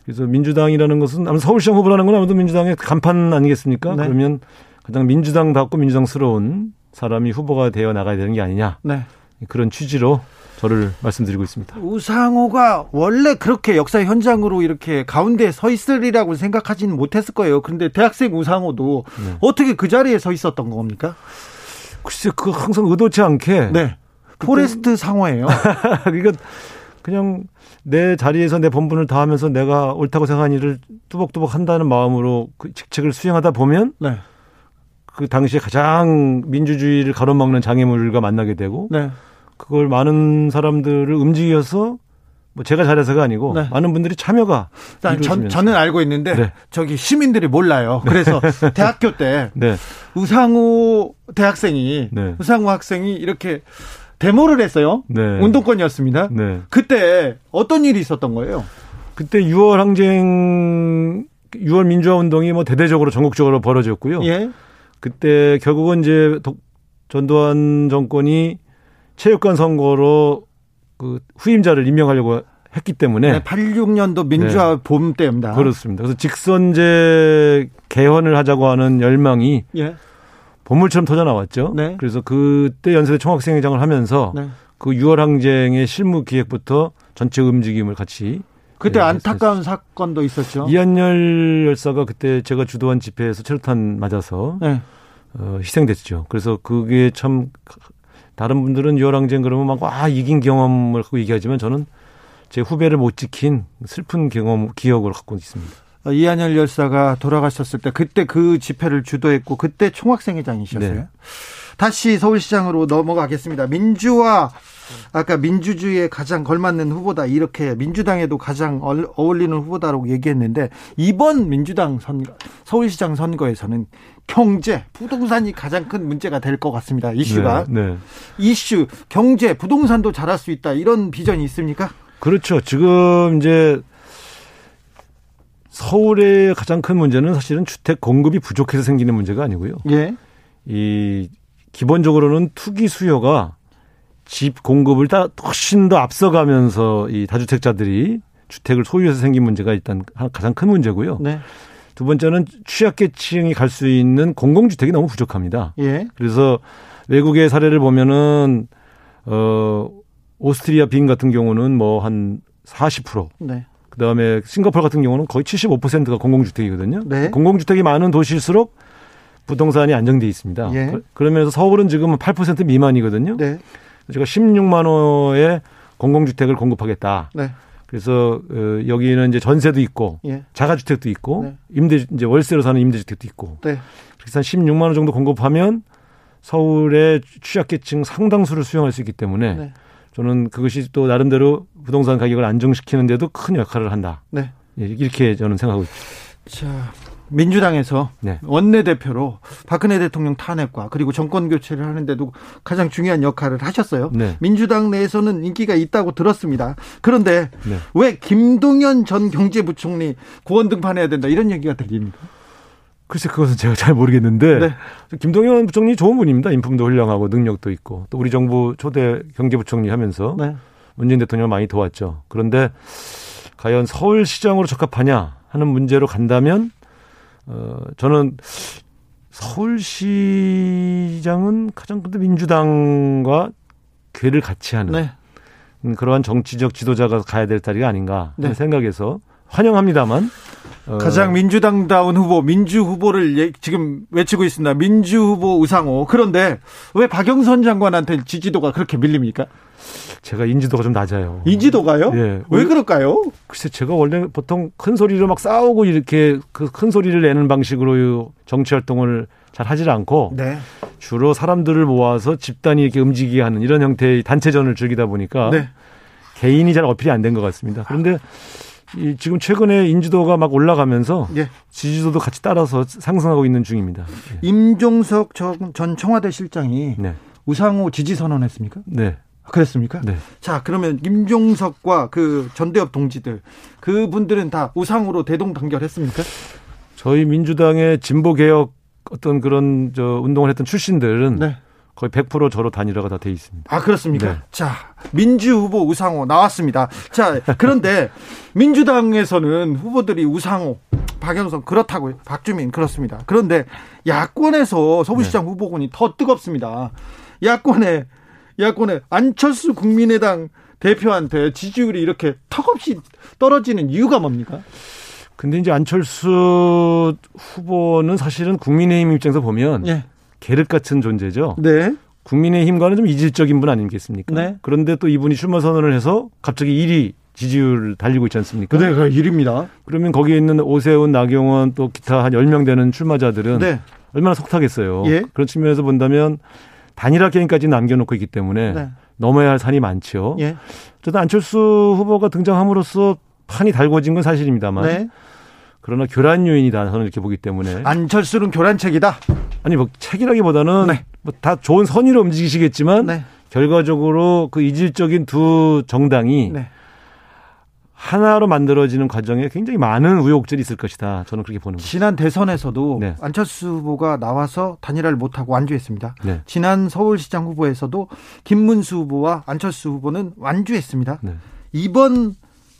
그래서 민주당이라는 것은 아무 서울시장 후보라는 건 아무래도 민주당의 간판 아니겠습니까? 네. 그러면 가장 민주당답고 민주당스러운 사람이 후보가 되어 나가야 되는 게 아니냐. 네. 그런 취지로 저를 말씀드리고 있습니다. 우상호가 원래 그렇게 역사 현장으로 이렇게 가운데 서 있으리라고 생각하지는 못했을 거예요. 그런데 대학생 우상호도 네. 어떻게 그 자리에 서 있었던 겁니까? 글쎄, 그 항상 의도치 않게. 네. 포레스트 상호예요. *laughs* 그러니까 그냥 내 자리에서 내 본분을 다하면서 내가 옳다고 생각한 일을 뚜벅뚜벅 한다는 마음으로 그 직책을 수행하다 보면 네. 그 당시에 가장 민주주의를 가로막는 장애물과 만나게 되고 네. 그걸 많은 사람들을 움직여서 뭐 제가 잘해서가 아니고 네. 많은 분들이 참여가 전, 저는 알고 있는데 네. 저기 시민들이 몰라요. 그래서 *laughs* 대학교 때 네. 우상호 대학생이 네. 우상호 학생이 이렇게 데모를 했어요. 네. 운동권이었습니다. 네. 그때 어떤 일이 있었던 거예요? 그때 6월 항쟁 6월 민주화 운동이 뭐 대대적으로 전국적으로 벌어졌고요. 예. 그때 결국은 이제 전두환 정권이 체육관 선거로 그 후임자를 임명하려고 했기 때문에 네, 86년도 민주화 네. 봄 때입니다. 그렇습니다. 그래서 직선제 개헌을 하자고 하는 열망이 예. 보물처럼 터져 나왔죠. 네. 그래서 그때 연세대 총학생회장을 하면서 네. 그 6월 항쟁의 실무 기획부터 전체 움직임을 같이 그때 네, 안타까운 했었죠. 사건도 있었죠. 이한열 열사가 그때 제가 주도한 집회에서 체류탄 맞아서 네. 어, 희생됐죠. 그래서 그게 참 다른 분들은 유혈항쟁 그러면 막 와 이긴 경험을 갖고 얘기하지만 저는 제 후배를 못 지킨 슬픈 경험 기억을 갖고 있습니다. 어, 이한열 열사가 돌아가셨을 때 그때 그 집회를 주도했고 그때 총학생회장이셨어요. 네. 다시 서울시장으로 넘어가겠습니다. 민주화 아까 민주주의에 가장 걸맞는 후보다 이렇게 민주당에도 가장 어울리는 후보다라고 얘기했는데 이번 민주당 선 서울시장 선거에서는 경제, 부동산이 가장 큰 문제가 될 것 같습니다. 이슈가 네, 네. 이슈 경제, 부동산도 잘할 수 있다 이런 비전이 있습니까? 그렇죠. 지금 이제 서울의 가장 큰 문제는 사실은 주택 공급이 부족해서 생기는 문제가 아니고요. 예. 이 기본적으로는 투기 수요가 집 공급을 다 훨씬 더 앞서가면서 이 다주택자들이 주택을 소유해서 생긴 문제가 일단 가장 큰 문제고요. 네. 두 번째는 취약계층이 갈 수 있는 공공주택이 너무 부족합니다. 예. 그래서 외국의 사례를 보면은 어 오스트리아 빈 같은 경우는 뭐 한 40%. 네. 그다음에 싱가포르 같은 경우는 거의 75%가 공공주택이거든요. 네. 공공주택이 많은 도시일수록 부동산이 안정돼 있습니다. 예. 그러면서 서울은 지금 8% 미만이거든요. 네. 제가 16만 호의 공공주택을 공급하겠다. 네. 그래서 어, 여기는 이제 전세도 있고 예. 자가주택도 있고 네. 임대 이제 월세로 사는 임대주택도 있고 네. 그래서 한 16만 원 정도 공급하면 서울의 취약계층 상당수를 수용할 수 있기 때문에 네. 저는 그것이 또 나름대로 부동산 가격을 안정시키는데도 큰 역할을 한다. 네. 예, 이렇게 저는 생각하고 있습니다. 자, 민주당에서 네. 원내대표로 박근혜 대통령 탄핵과 그리고 정권 교체를 하는데도 가장 중요한 역할을 하셨어요. 네. 민주당 내에서는 인기가 있다고 들었습니다. 그런데 네. 왜 김동연 전 경제부총리 구원 등판해야 된다 이런 얘기가 들립니다. 글쎄 그것은 제가 잘 모르겠는데 네. 김동연 부총리 좋은 분입니다. 인품도 훌륭하고 능력도 있고 또 우리 정부 초대 경제부총리 하면서 네. 문재인 대통령을 많이 도왔죠. 그런데 과연 서울시장으로 적합하냐 하는 문제로 간다면 어, 저는 서울시장은 가장 근데 민주당과 괴를 같이 하는 네. 음, 그러한 정치적 지도자가 가야 될 자리가 아닌가 하는 네. 생각에서 환영합니다만 어. 가장 민주당다운 후보 민주 후보를 예, 지금 외치고 있습니다. 민주 후보 우상호 그런데 왜 박영선 장관한테 지지도가 그렇게 밀립니까? 제가 인지도가 좀 낮아요. 인지도가요? 예. 왜 그럴까요? 글쎄 제가 원래 보통 큰 소리로 막 싸우고 이렇게 그 큰 소리를 내는 방식으로 정치 활동을 잘 하질 않고 네. 주로 사람들을 모아서 집단이 이렇게 움직이게 하는 이런 형태의 단체전을 즐기다 보니까 네. 개인이 잘 어필이 안 된 것 같습니다. 그런데 이 지금 최근에 인지도가 막 올라가면서 예. 지지도도 같이 따라서 상승하고 있는 중입니다. 예. 임종석 전 청와대 실장이 네. 우상호 지지 선언했습니까? 네. 그랬습니까? 네. 자, 그러면 임종석과 그 전대협 동지들 그분들은 다 우상으로 대동단결했습니까? 저희 민주당의 진보 개혁 어떤 그런 저 운동을 했던 출신들은 네. 거의 100% 저로 단일화가 다 돼 있습니다. 아, 그렇습니까? 네. 자, 민주 후보 우상호 나왔습니다. 자, 그런데 *laughs* 민주당에서는 후보들이 우상호, 박영선 그렇다고요. 박주민 그렇습니다. 그런데 야권에서 서울시장 네. 후보군이 더 뜨겁습니다. 야권에 야권의 안철수 국민의당 대표한테 지지율이 이렇게 턱없이 떨어지는 이유가 뭡니까? 근데 이제 안철수 후보는 사실은 국민의힘 입장에서 보면 네. 계륵 같은 존재죠. 네. 국민의힘과는 좀 이질적인 분 아니겠습니까? 네. 그런데 또 이분이 출마 선언을 해서 갑자기 1위 지지율 달리고 있지 않습니까? 네, 그 1위입니다. 그러면 거기에 있는 오세훈, 나경원 또 기타 한 10명 되는 출마자들은 네. 얼마나 속타겠어요. 예. 그런 측면에서 본다면 단일화 게임까지 남겨놓고 있기 때문에 네. 넘어야 할 산이 많죠. 예. 어쨌든 안철수 후보가 등장함으로써 판이 달궈진 건 사실입니다만 네. 그러나 교란 요인이다 저는 이렇게 보기 때문에 안철수는 교란책이다. 아니 뭐 책이라기보다는 네. 뭐다 좋은 선의로 움직이시겠지만 네. 결과적으로 그 이질적인 두 정당이 네. 하나로 만들어지는 과정에 굉장히 많은 우욕들이 있을 것이다. 저는 그렇게 보는 거죠. 지난 대선에서도 네. 안철수 후보가 나와서 단일화를 못하고 완주했습니다. 네. 지난 서울시장 후보에서도 김문수 후보와 안철수 후보는 완주했습니다. 네. 이번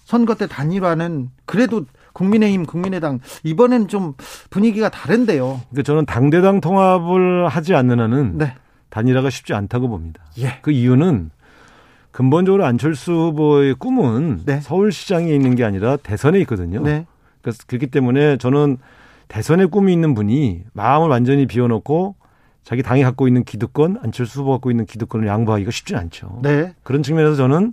선거 때 단일화는 그래도 국민의힘, 국민의당 이번엔 좀 분위기가 다른데요. 그러니까 저는 당대당 통합을 하지 않는 한은 네. 단일화가 쉽지 않다고 봅니다. 예. 그 이유는 근본적으로 안철수 후보의 꿈은 네. 서울시장에 있는 게 아니라 대선에 있거든요. 네. 그래서 그렇기 때문에 저는 대선의 꿈이 있는 분이 마음을 완전히 비워놓고 자기 당이 갖고 있는 기득권, 안철수 후보 갖고 있는 기득권을 양보하기가 쉽지 않죠. 네. 그런 측면에서 저는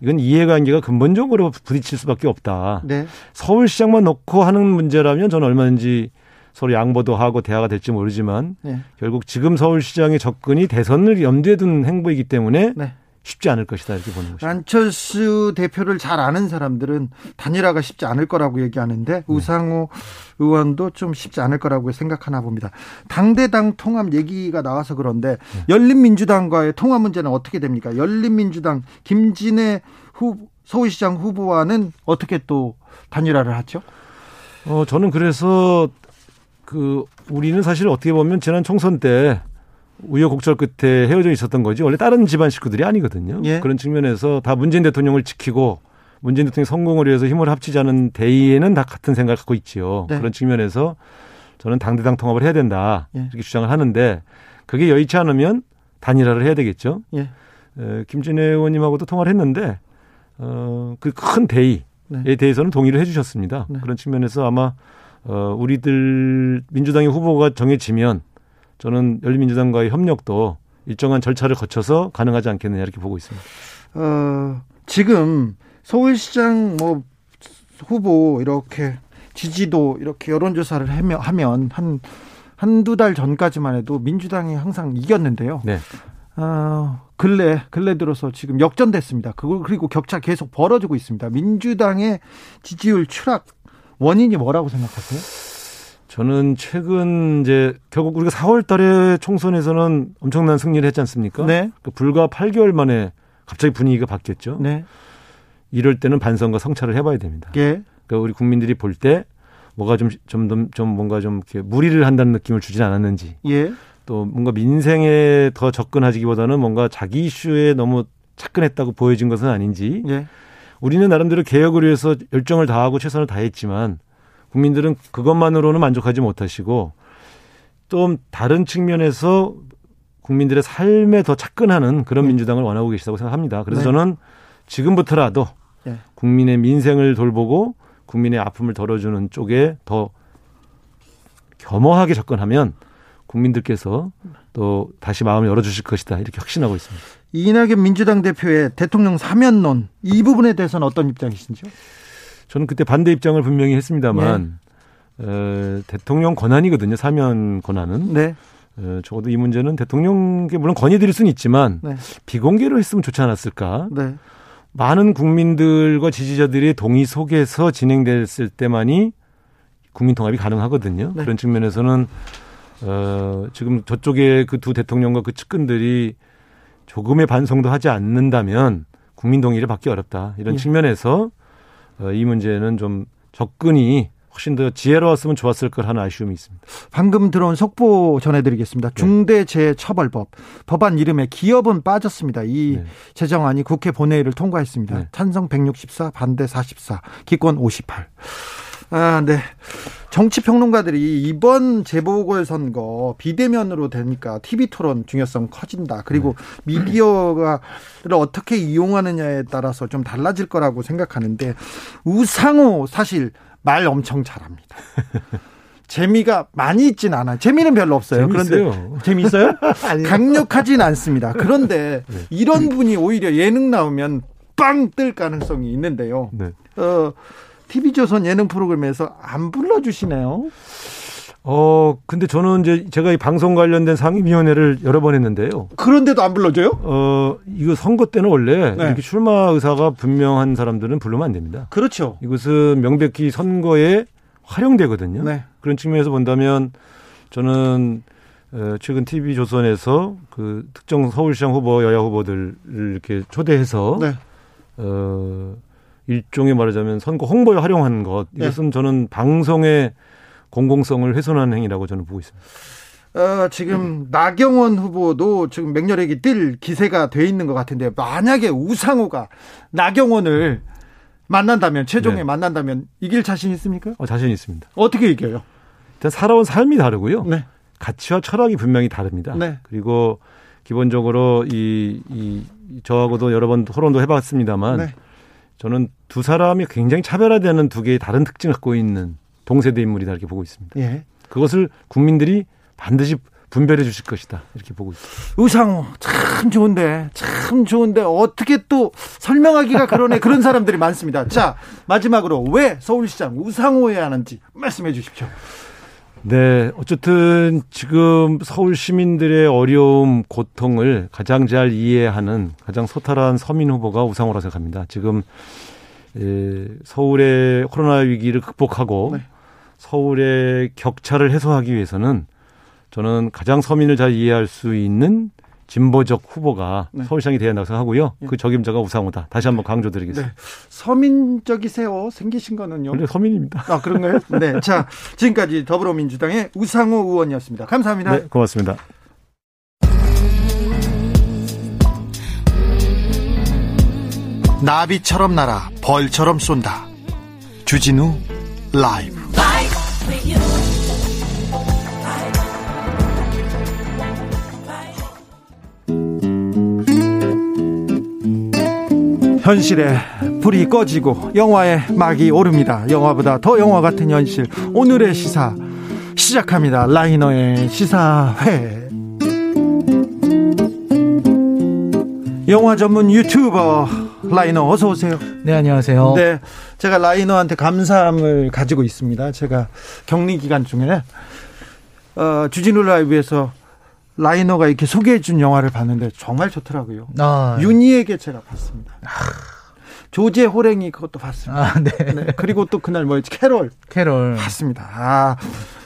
이건 이해관계가 근본적으로 부딪힐 수밖에 없다. 네. 서울시장만 놓고 하는 문제라면 저는 얼마든지 서로 양보도 하고 대화가 될지 모르지만 네. 결국 지금 서울시장의 접근이 대선을 염두에 둔 행보이기 때문에 네. 쉽지 않을 것이다 이렇게 보는 것이죠. 안철수 대표를 잘 아는 사람들은 단일화가 쉽지 않을 거라고 얘기하는데 네. 우상호 의원도 좀 쉽지 않을 거라고 생각하나 봅니다. 당대당 통합 얘기가 나와서 그런데 네. 열린민주당과의 통합 문제는 어떻게 됩니까? 열린민주당 김진애 후 서울시장 후보와는 어떻게 또 단일화를 하죠? 어 저는 그래서 그 우리는 사실 어떻게 보면 지난 총선 때 우여곡절 끝에 헤어져 있었던 거지 원래 다른 집안 식구들이 아니거든요. 예. 그런 측면에서 다 문재인 대통령을 지키고 문재인 대통령 성공을 위해서 힘을 합치자는 대의에는 다 같은 생각을 갖고 있지요. 네. 그런 측면에서 저는 당대당 통합을 해야 된다 예. 이렇게 주장을 하는데 그게 여의치 않으면 단일화를 해야 되겠죠. 예. 에, 김진애 의원님하고도 통화를 했는데 어, 그 큰 대의에 네. 대해서는 동의를 해주셨습니다. 네. 그런 측면에서 아마 어, 우리들 민주당의 후보가 정해지면 저는 열린민주당과의 협력도 일정한 절차를 거쳐서 가능하지 않겠느냐 이렇게 보고 있습니다. 어, 지금 서울시장 뭐 후보 이렇게 지지도 이렇게 여론조사를 하면 한 한두 달 전까지만 해도 민주당이 항상 이겼는데요. 네. 어, 근래 근래 들어서 지금 역전됐습니다. 그걸 그리고 격차 계속 벌어지고 있습니다. 민주당의 지지율 추락 원인이 뭐라고 생각하세요? 저는 최근 이제 결국 우리가 4월 달에 총선에서는 엄청난 승리를 했지 않습니까? 네. 그 불과 8개월 만에 갑자기 분위기가 바뀌었죠. 네. 이럴 때는 반성과 성찰을 해봐야 됩니다. 예. 그러니까 우리 국민들이 볼 때 뭐가 좀, 좀, 좀, 좀 뭔가 좀 이렇게 무리를 한다는 느낌을 주진 않았는지. 예. 또 뭔가 민생에 더 접근하기보다는 뭔가 자기 이슈에 너무 착근했다고 보여진 것은 아닌지. 예. 우리는 나름대로 개혁을 위해서 열정을 다하고 최선을 다했지만 국민들은 그것만으로는 만족하지 못하시고 또 다른 측면에서 국민들의 삶에 더 착근하는 그런 네. 민주당을 원하고 계시다고 생각합니다. 그래서 네. 저는 지금부터라도 네. 국민의 민생을 돌보고 국민의 아픔을 덜어주는 쪽에 더 겸허하게 접근하면 국민들께서 또 다시 마음을 열어주실 것이다 이렇게 확신하고 있습니다. 이낙연 민주당 대표의 대통령 사면론 이 부분에 대해서는 어떤 입장이신지요? 저는 그때 반대 입장을 분명히 했습니다만 네. 에, 대통령 권한이거든요. 사면 권한은. 네. 에, 적어도 이 문제는 대통령께 물론 건의드릴 수는 있지만 네. 비공개로 했으면 좋지 않았을까. 네. 많은 국민들과 지지자들의 동의 속에서 진행됐을 때만이 국민 통합이 가능하거든요. 네. 그런 측면에서는 어, 지금 저쪽에 그 두 대통령과 그 측근들이 조금의 반성도 하지 않는다면 국민 동의를 받기 어렵다. 이런 예. 측면에서 어, 이 문제는 좀 접근이 훨씬 더 지혜로웠으면 좋았을 걸 하는 아쉬움이 있습니다. 방금 들어온 속보 전해드리겠습니다. 네. 중대재해처벌법 법안 이름에 기업은 빠졌습니다. 이 네. 제정안이 국회 본회의를 통과했습니다. 네. 찬성 164, 반대 44, 기권 58. 아, 네. 정치 평론가들이 이번 재보궐 선거 비대면으로 되니까 TV 토론 중요성 커진다. 그리고 네. *clears throat* 미디어가 어떻게 이용하느냐에 따라서 좀 달라질 거라고 생각하는데 우상호 사실 말 엄청 잘합니다. *laughs* 재미가 많이 있진 않아요. 재미는 별로 없어요. 재밌어요. 그런데 재미있어요? *laughs* *laughs* 강력하진 않습니다. 그런데 네. 이런 분이 오히려 예능 나오면 빵 뜰 가능성이 있는데요. 네. 어, TV조선 예능 프로그램에서 안 불러주시네요. 어, 근데 저는 이제 제가 이 방송 관련된 상임위원회를 여러 번 했는데요. 그런데도 안 불러줘요? 어, 이거 선거 때는 원래 네. 이렇게 출마 의사가 분명한 사람들은 부르면 안 됩니다. 그렇죠. 이것은 명백히 선거에 활용되거든요. 네. 그런 측면에서 본다면 저는 어, 최근 TV조선에서 그 특정 서울시장 후보, 여야 후보들을 이렇게 초대해서 네. 어, 일종의 말하자면 선거 홍보에 활용한 것 네. 이것은 네. 저는 방송의 공공성을 훼손하는 행위라고 저는 보고 있습니다. 어, 지금 나경원 후보도 지금 맹렬하게 뜰 기세가 돼 있는 것 같은데 만약에 우상호가 나경원을 만난다면 최종에 네. 만난다면 이길 자신 있습니까? 어, 자신 있습니다. 어떻게 이겨요? 일단 살아온 삶이 다르고요. 네. 가치와 철학이 분명히 다릅니다. 네. 그리고 기본적으로 이, 이 저하고도 여러 번 토론도 해봤습니다만 네. 저는 두 사람이 굉장히 차별화되는 두 개의 다른 특징을 갖고 있는 동세대 인물이다 이렇게 보고 있습니다. 예. 그것을 국민들이 반드시 분별해 주실 것이다 이렇게 보고 있습니다. 우상호 참 좋은데 참 좋은데 어떻게 또 설명하기가 그러네 그런 사람들이 많습니다. 자 마지막으로 왜 서울시장 우상호 해야 하는지 말씀해 주십시오. 네, 어쨌든 지금 서울 시민들의 어려움, 고통을 가장 잘 이해하는 가장 소탈한 서민 후보가 우상호라 생각합니다. 지금 예, 서울의 코로나 위기를 극복하고 네. 서울의 격차를 해소하기 위해서는 저는 가장 서민을 잘 이해할 수 있는 진보적 후보가 네. 서울시장이 되어야 한다고 생각하고요. 네. 그 적임자가 우상호다. 다시 한번 강조드리겠습니다. 네. 서민적이세요. 생기신 거는요? 원래 서민입니다. 아, 그런가요? 네. 자, 지금까지 더불어민주당의 우상호 의원이었습니다. 감사합니다. 네, 고맙습니다. 나비처럼 날아 벌처럼 쏜다. 주진우 라이브. 현실에 불이 꺼지고 영화의 막이 오릅니다. 영화보다 더 영화 같은 현실. 오늘의 시사 시작합니다. 라이너의 시사회. 영화 전문 유튜버 라이너 어서 오세요. 네, 안녕하세요. 네. 제가 라이너한테 감사함을 가지고 있습니다. 제가 격리 기간 중에 어, 주진우 라이브에서 라이너가 이렇게 소개해 준 영화를 봤는데 정말 좋더라고요. 아, 윤희에게 제가 봤습니다. 아. 조제 호랭이 그것도 봤습니다. 아, 네. 네. 그리고 또 그날 뭐였지? 캐롤. 캐롤. 봤습니다. 아,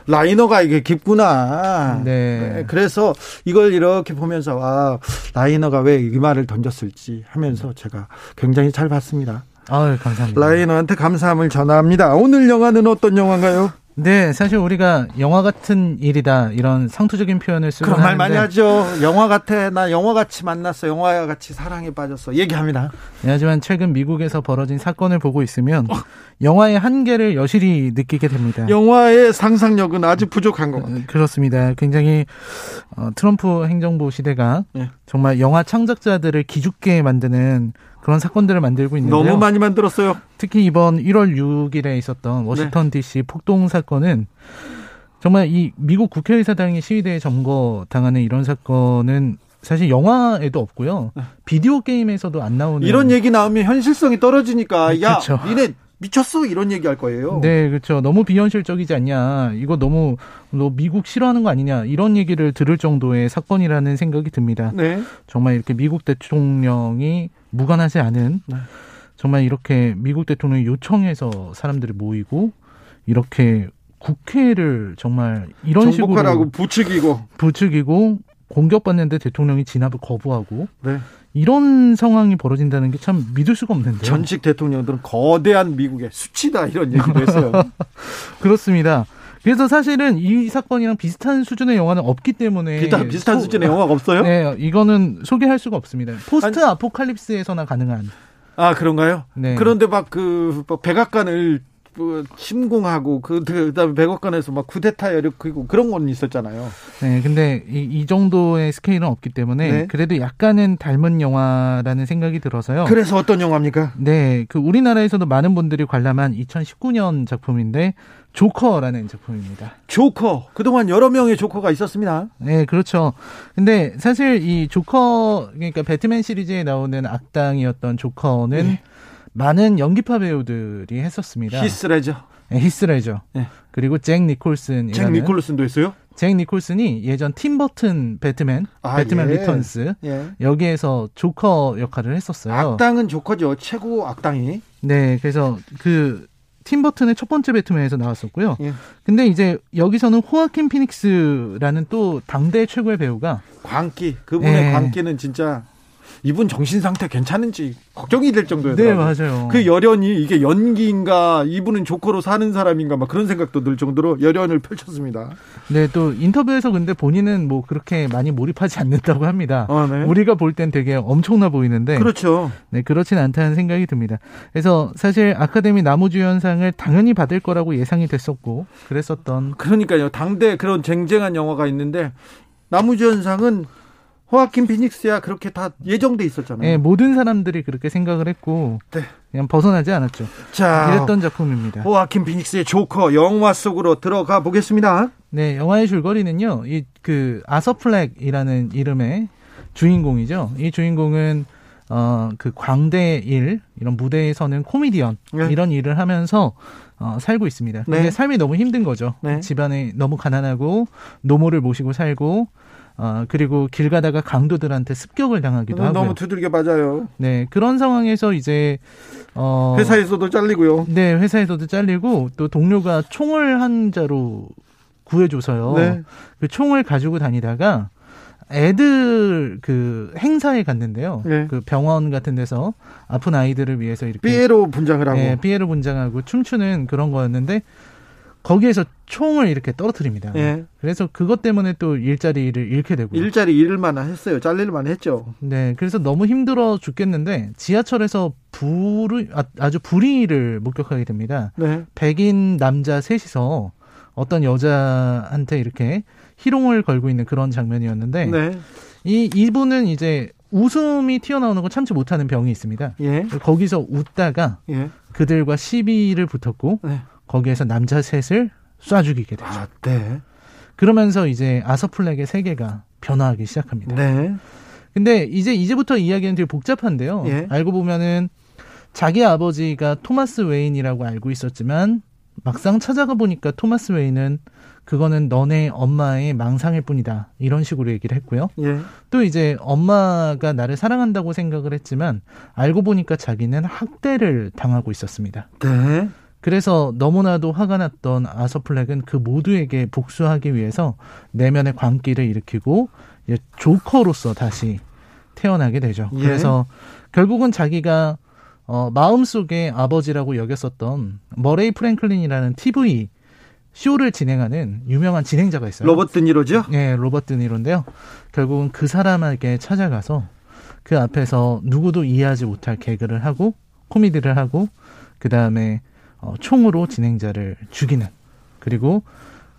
라이너가 이게 깊구나. 네. 네. 그래서 이걸 이렇게 보면서 아, 라이너가 왜 이 말을 던졌을지 하면서 제가 굉장히 잘 봤습니다. 아, 감사합니다. 라이너한테 감사함을 전합니다. 오늘 영화는 어떤 영화인가요? 네, 사실 우리가 영화 같은 일이다 이런 상투적인 표현을 쓰고 그런 말 많이 하죠. 영화 같아, 나 영화 같이 만났어, 영화 같이 사랑에 빠졌어 얘기합니다. 네, 하지만 최근 미국에서 벌어진 사건을 보고 있으면 어. 영화의 한계를 여실히 느끼게 됩니다. 영화의 상상력은 아주 부족한 것 같아요. 그렇습니다. 굉장히 어, 트럼프 행정부 시대가 네. 정말 영화 창작자들을 기죽게 만드는 그런 사건들을 만들고 있는데요. 너무 많이 만들었어요. 특히 이번 1월 6일에 있었던 워싱턴 네. DC 폭동 사건은 정말 이 미국 국회의사당이 시위대에 점거 당하는 이런 사건은 사실 영화에도 없고요. 네. 비디오 게임에서도 안 나오는 이런 얘기 나오면 현실성이 떨어지니까 네, 야, 그렇죠. 니네 미쳤어 이런 얘기 할 거예요. 네, 그렇죠. 너무 비현실적이지 않냐. 이거 너무 너 미국 싫어하는 거 아니냐. 이런 얘기를 들을 정도의 사건이라는 생각이 듭니다. 네. 정말 이렇게 미국 대통령이 무관하지 않은 네. 정말 이렇게 미국 대통령이 요청해서 사람들이 모이고 이렇게 국회를 정말 이런 식으로 부추기고 부추기고 공격받는데 대통령이 진압을 거부하고 네. 이런 상황이 벌어진다는 게 참 믿을 수가 없는데 전직 대통령들은 거대한 미국의 수치다 이런 얘기도 했어요. *laughs* 그렇습니다. 그래서 사실은 이 사건이랑 비슷한 수준의 영화는 없기 때문에 비슷한, 비슷한 소, 수준의 영화가 없어요? 네, 이거는 소개할 수가 없습니다. 포스트 아포칼립스에서나 가능한. 아 그런가요? 네. 그런데 막그 뭐 백악관을 뭐 침공하고 그 그다음에 백악관에서 막 쿠데타 여력이고 그런 건 있었잖아요. 네, 근데 이, 이 정도의 스케일은 없기 때문에 네. 그래도 약간은 닮은 영화라는 생각이 들어서요. 그래서 어떤 영화입니까? 네, 그 우리나라에서도 많은 분들이 관람한 2019년 작품인데 조커라는 작품입니다. 조커. 그동안 여러 명의 조커가 있었습니다. 네, 그렇죠. 근데 사실 이 조커, 그러니까 배트맨 시리즈에 나오는 악당이었던 조커는 네. 많은 연기파 배우들이 했었습니다. 히스레저. 네, 히스레저. 네. 그리고 잭 니콜슨. 잭 니콜슨도 했어요? 잭 니콜슨이 예전 팀 버튼 배트맨, 아, 배트맨 예. 리턴스 예. 여기에서 조커 역할을 했었어요. 악당은 조커죠. 최고 악당이. 네, 그래서 그 팀 버튼의 첫 번째 배트맨에서 나왔었고요. 예. 근데 이제 여기서는 호아킨 피닉스라는 또 당대 최고의 배우가 광기 그분의 예. 광기는 진짜 이분 정신 상태 괜찮은지 걱정이 될 정도였어요. 네, 맞아요. 그 열연이 이게 연기인가 이분은 조커로 사는 사람인가 막 그런 생각도 들 정도로 열연을 펼쳤습니다. 네, 또 인터뷰에서 근데 본인은 뭐 그렇게 많이 몰입하지 않는다고 합니다. 아, 네. 우리가 볼 땐 되게 엄청나 보이는데 그렇죠. 네, 그렇진 않다는 생각이 듭니다. 그래서 사실 아카데미 남우주연상을 당연히 받을 거라고 예상이 됐었고 그랬었던 그러니까요. 당대 그런 쟁쟁한 영화가 있는데 남우주연상은 호아킨 피닉스야 그렇게 다 예정돼 있었잖아요. 네, 모든 사람들이 그렇게 생각을 했고 네. 그냥 벗어나지 않았죠. 자, 이랬던 작품입니다. 호아킨 피닉스의 조커 영화 속으로 들어가 보겠습니다. 네, 영화의 줄거리는요. 이 그 아서 플렉이라는 이름의 주인공이죠. 이 주인공은 어, 그 광대 일, 이런 무대에 서는 코미디언, 네. 이런 일을 하면서, 어, 살고 있습니다. 근데 네. 삶이 너무 힘든 거죠. 네. 집안에 너무 가난하고, 노모를 모시고 살고, 어, 그리고 길 가다가 강도들한테 습격을 당하기도 하고. 너무 두들겨 맞아요. 네. 그런 상황에서 이제, 어. 회사에서도 잘리고요. 네. 회사에서도 잘리고, 또 동료가 총을 한 자로 구해줘서요. 네. 그 총을 가지고 다니다가, 애들 그 행사에 갔는데요. 네. 그 병원 같은 데서 아픈 아이들을 위해서 이렇게 피에로 분장을 하고 네, 피에로 분장하고 춤추는 그런 거였는데 거기에서 총을 이렇게 떨어뜨립니다. 네. 그래서 그것 때문에 또 일자리를 잃게 되고 일자리 잃을만 했어요. 잘릴만 했죠. 네, 그래서 너무 힘들어 죽겠는데 지하철에서 불을 아, 주 불의를 목격하게 됩니다. 네. 백인 남자 셋이서 어떤 여자한테 이렇게 희롱을 걸고 있는 그런 장면이었는데 네. 이 이분은 이제 웃음이 튀어나오는 걸 참지 못하는 병이 있습니다. 예. 거기서 웃다가 예. 그들과 시비를 붙었고 네. 거기에서 남자 셋을 쏴 죽이게 되죠. 아, 네. 그러면서 이제 아서플렉의 세계가 변화하기 시작합니다. 네. 근데 이제 이제부터 이야기는 되게 복잡한데요. 예. 알고 보면은 자기 아버지가 토마스 웨인이라고 알고 있었지만 막상 찾아가 보니까 토마스 웨인은 그거는 너네 엄마의 망상일 뿐이다. 이런 식으로 얘기를 했고요. 예. 또 이제 엄마가 나를 사랑한다고 생각을 했지만 알고 보니까 자기는 학대를 당하고 있었습니다. 네. 그래서 너무나도 화가 났던 아서플렉은 그 모두에게 복수하기 위해서 내면의 광기를 일으키고 조커로서 다시 태어나게 되죠. 예. 그래서 결국은 자기가 어, 마음속에 아버지라고 여겼었던 머레이 프랭클린이라는 TV 쇼를 진행하는 유명한 진행자가 있어요. 로버트 드니로죠? 네, 로버트 드니로인데요. 결국은 그 사람에게 찾아가서 그 앞에서 누구도 이해하지 못할 개그를 하고 코미디를 하고 그 다음에 어, 총으로 진행자를 죽이는 그리고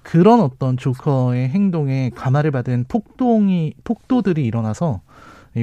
그런 어떤 조커의 행동에 감화를 받은 폭동이 폭도들이 일어나서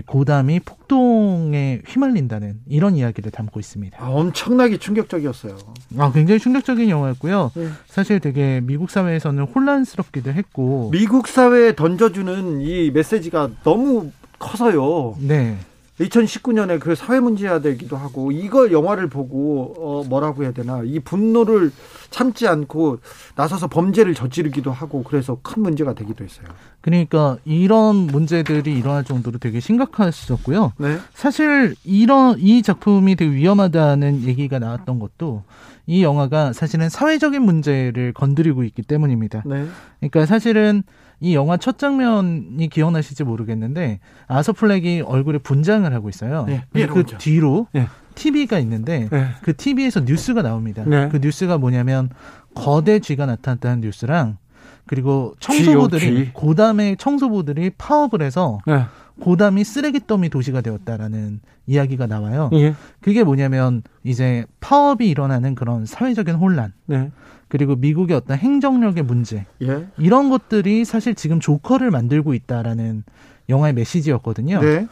고담이 폭동에 휘말린다는 이런 이야기를 담고 있습니다. 아, 엄청나게 충격적이었어요. 아, 굉장히 충격적인 영화였고요. 네. 사실 되게 미국 사회에서는 혼란스럽기도 했고 미국 사회에 던져주는 이 메시지가 너무 커서요. 네. 2019년에 그 사회 문제화되기도 하고 이걸 영화를 보고 어 뭐라고 해야 되나 이 분노를 참지 않고 나서서 범죄를 저지르기도 하고 그래서 큰 문제가 되기도 했어요. 그러니까 이런 문제들이 일어날 정도로 되게 심각했었고요. 네. 사실 이런 이 작품이 되게 위험하다는 얘기가 나왔던 것도 이 영화가 사실은 사회적인 문제를 건드리고 있기 때문입니다. 네. 그러니까 사실은 이 영화 첫 장면이 기억나실지 모르겠는데 아서 플렉이 얼굴에 분장을 하고 있어요. 네, 그 뒤로 네. TV가 있는데 네. 그 TV에서 뉴스가 나옵니다. 네. 그 뉴스가 뭐냐면 거대 쥐가 나타났다는 뉴스랑 그리고 청소부들이 고담의 청소부들이 파업을 해서 네. 고담이 쓰레기 더미 도시가 되었다라는 이야기가 나와요. 예. 그게 뭐냐면 이제 파업이 일어나는 그런 사회적인 혼란. 네. 그리고 미국의 어떤 행정력의 문제 예. 이런 것들이 사실 지금 조커를 만들고 있다라는 영화의 메시지였거든요. 네.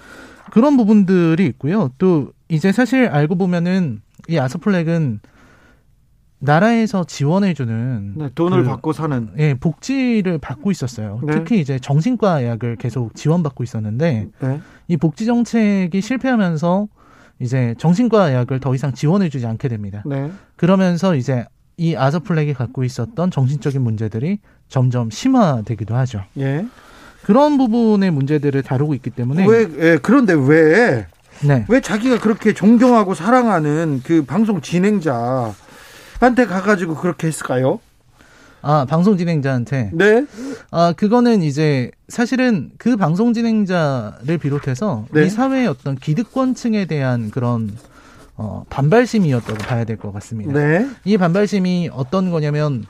그런 부분들이 있고요. 또 이제 사실 알고 보면은 이 아스플렉은 나라에서 지원해주는 네, 돈을 그, 받고 사는 예 복지를 받고 있었어요. 네. 특히 이제 정신과 약을 계속 지원받고 있었는데 네. 이 복지 정책이 실패하면서 이제 정신과 약을 더 이상 지원해주지 않게 됩니다. 네. 그러면서 이제 이 아서플렉이 갖고 있었던 정신적인 문제들이 점점 심화되기도 하죠. 예. 그런 부분의 문제들을 다루고 있기 때문에 왜 예, 그런데 왜 네. 왜 자기가 그렇게 존경하고 사랑하는 그 방송 진행자한테 가가지고 그렇게 했을까요? 아 방송 진행자한테 네. 아 그거는 이제 사실은 그 방송 진행자를 비롯해서 네. 이 사회의 어떤 기득권층에 대한 그런 어, 반발심이었다고 봐야 될 것 같습니다. 네. 이 반발심이 어떤 거냐면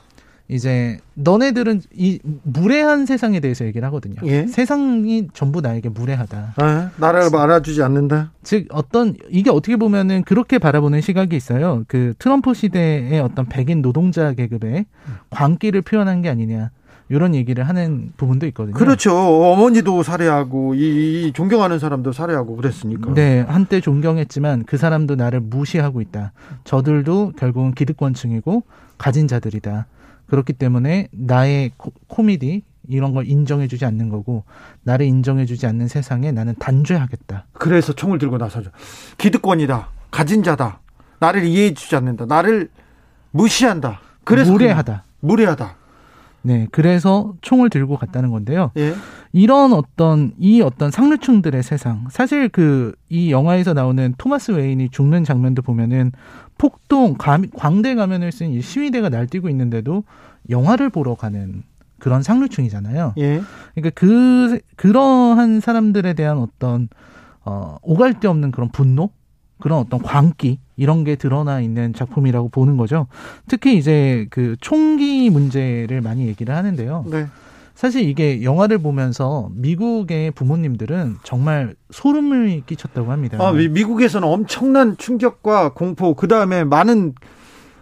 이제 너네들은 이 무례한 세상에 대해서 얘기를 하거든요. 예? 세상이 전부 나에게 무례하다. 아, 나를 알아주지 않는다. 즉 어떤 이게 어떻게 보면은 그렇게 바라보는 시각이 있어요. 그 트럼프 시대의 어떤 백인 노동자 계급의 광기를 표현한 게 아니냐. 이런 얘기를 하는 부분도 있거든요. 그렇죠. 어머니도 살해하고 이, 이 존경하는 사람도 살해하고 그랬으니까. 네, 한때 존경했지만 그 사람도 나를 무시하고 있다. 저들도 결국은 기득권층이고 가진 자들이다. 그렇기 때문에 나의 코, 코미디 이런 걸 인정해주지 않는 거고 나를 인정해주지 않는 세상에 나는 단죄하겠다. 그래서 총을 들고 나서죠. 기득권이다. 가진 자다. 나를 이해해주지 않는다. 나를 무시한다. 그래서 무례하다. 무례하다. 네, 그래서 총을 들고 갔다는 건데요. 예. 이런 어떤 이 어떤 상류층들의 세상, 사실 그 이 영화에서 나오는 토마스 웨인이 죽는 장면도 보면은 폭동, 광대 가면을 쓴 시위대가 날뛰고 있는데도 영화를 보러 가는 그런 상류층이잖아요. 예. 그러니까 그 그러한 사람들에 대한 어떤 어 오갈 데 없는 그런 분노, 그런 어떤 광기 이런 게 드러나 있는 작품이라고 보는 거죠. 특히 이제 그 총기 문제를 많이 얘기를 하는데요. 네. 사실 이게 영화를 보면서 미국의 부모님들은 정말 소름을 끼쳤다고 합니다. 아, 미국에서는 엄청난 충격과 공포, 그 다음에 많은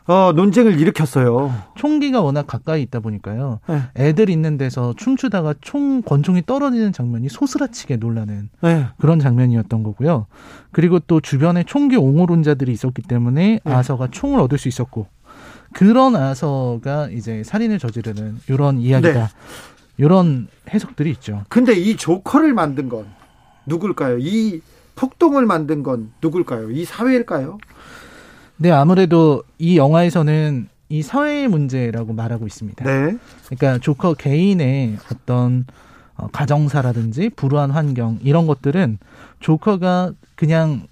어, 논쟁을 일으켰어요. 총기가 워낙 가까이 있다 보니까요. 네. 애들 있는 데서 춤추다가 총 권총이 떨어지는 장면이 소스라치게 놀라는 네. 그런 장면이었던 거고요. 그리고 또 주변에 총기 옹호론자들이 있었기 때문에 네. 아서가 총을 얻을 수 있었고 그런 아서가 이제 살인을 저지르는 이런 이야기다. 이런 네. 해석들이 있죠. 근데 이 조커를 만든 건 누굴까요? 이 폭동을 만든 건 누굴까요? 이 사회일까요? 네, 아무래도 이 영화에서는 이 사회의 문제라고 말하고 있습니다. 네. 그러니까 조커 개인의 어떤 어, 가정사라든지 불우한 환경 이런 것들은 조커가 그냥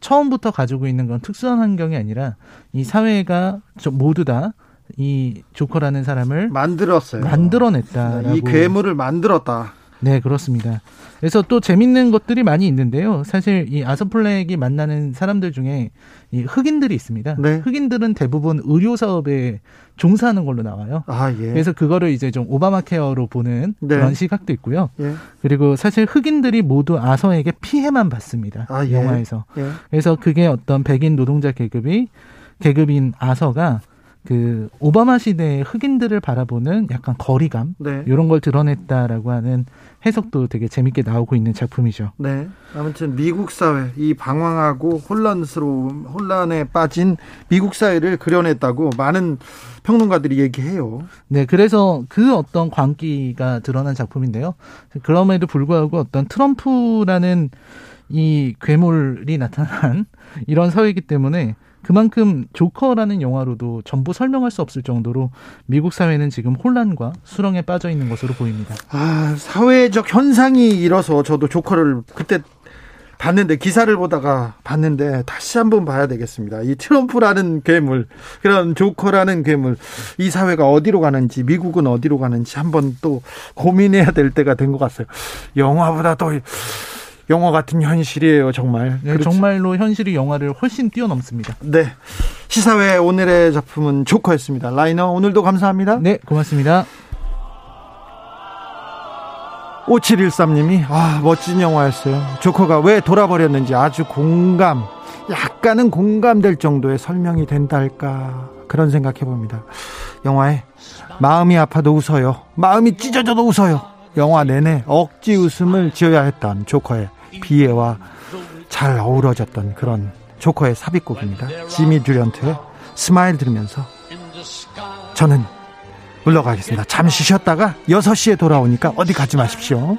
처음부터 가지고 있는 그런 특수한 환경이 아니라 이 사회가 모두 다 이 조커라는 사람을 만들었어요. 만들어냈다. 이 괴물을 만들었다. 네, 그렇습니다. 그래서 또 재밌는 것들이 많이 있는데요. 사실 이 아서플렉이 만나는 사람들 중에 이 흑인들이 있습니다. 네. 흑인들은 대부분 의료 사업에 종사하는 걸로 나와요. 아, 예. 그래서 그거를 이제 좀 오바마 케어로 보는 네. 그런 시각도 있고요. 예. 그리고 사실 흑인들이 모두 아서에게 피해만 받습니다. 아, 예. 영화에서. 예. 그래서 그게 어떤 백인 노동자 계급이 계급인 아서가 그 오바마 시대의 흑인들을 바라보는 약간 거리감 네. 이런 걸 드러냈다라고 하는 해석도 되게 재밌게 나오고 있는 작품이죠. 네. 아무튼 미국 사회 이 방황하고 혼란스러운 혼란에 빠진 미국 사회를 그려냈다고 많은 평론가들이 얘기해요. 네, 그래서 그 어떤 광기가 드러난 작품인데요. 그럼에도 불구하고 어떤 트럼프라는 이 괴물이 나타난 *laughs* 이런 사회이기 때문에 그만큼 조커라는 영화로도 전부 설명할 수 없을 정도로 미국 사회는 지금 혼란과 수렁에 빠져 있는 것으로 보입니다. 아, 사회적 현상이 일어서 저도 조커를 그때 봤는데 기사를 보다가 봤는데 다시 한번 봐야 되겠습니다. 이 트럼프라는 괴물, 그런 조커라는 괴물, 이 사회가 어디로 가는지, 미국은 어디로 가는지 한번 또 고민해야 될 때가 된 것 같아요. 영화보다 더 영화 같은 현실이에요, 정말. 네, 정말로 현실이 영화를 훨씬 뛰어넘습니다. 네. 시사회 오늘의 작품은 조커였습니다. 라이너 오늘도 감사합니다. 네, 고맙습니다. 5713님이 아 멋진 영화였어요. 조커가 왜 돌아버렸는지 아주 공감, 약간은 공감될 정도의 설명이 된다 할까 그런 생각해 봅니다. 영화에 마음이 아파도 웃어요. 마음이 찢어져도 웃어요. 영화 내내 억지 웃음을 지어야 했던 조커의 비애와 잘 어우러졌던 그런 조커의 삽입곡입니다. 지미 듀런트의 Smile 들으면서 저는 물러가겠습니다. 잠시 쉬었다가 6시에 돌아오니까 어디 가지 마십시오.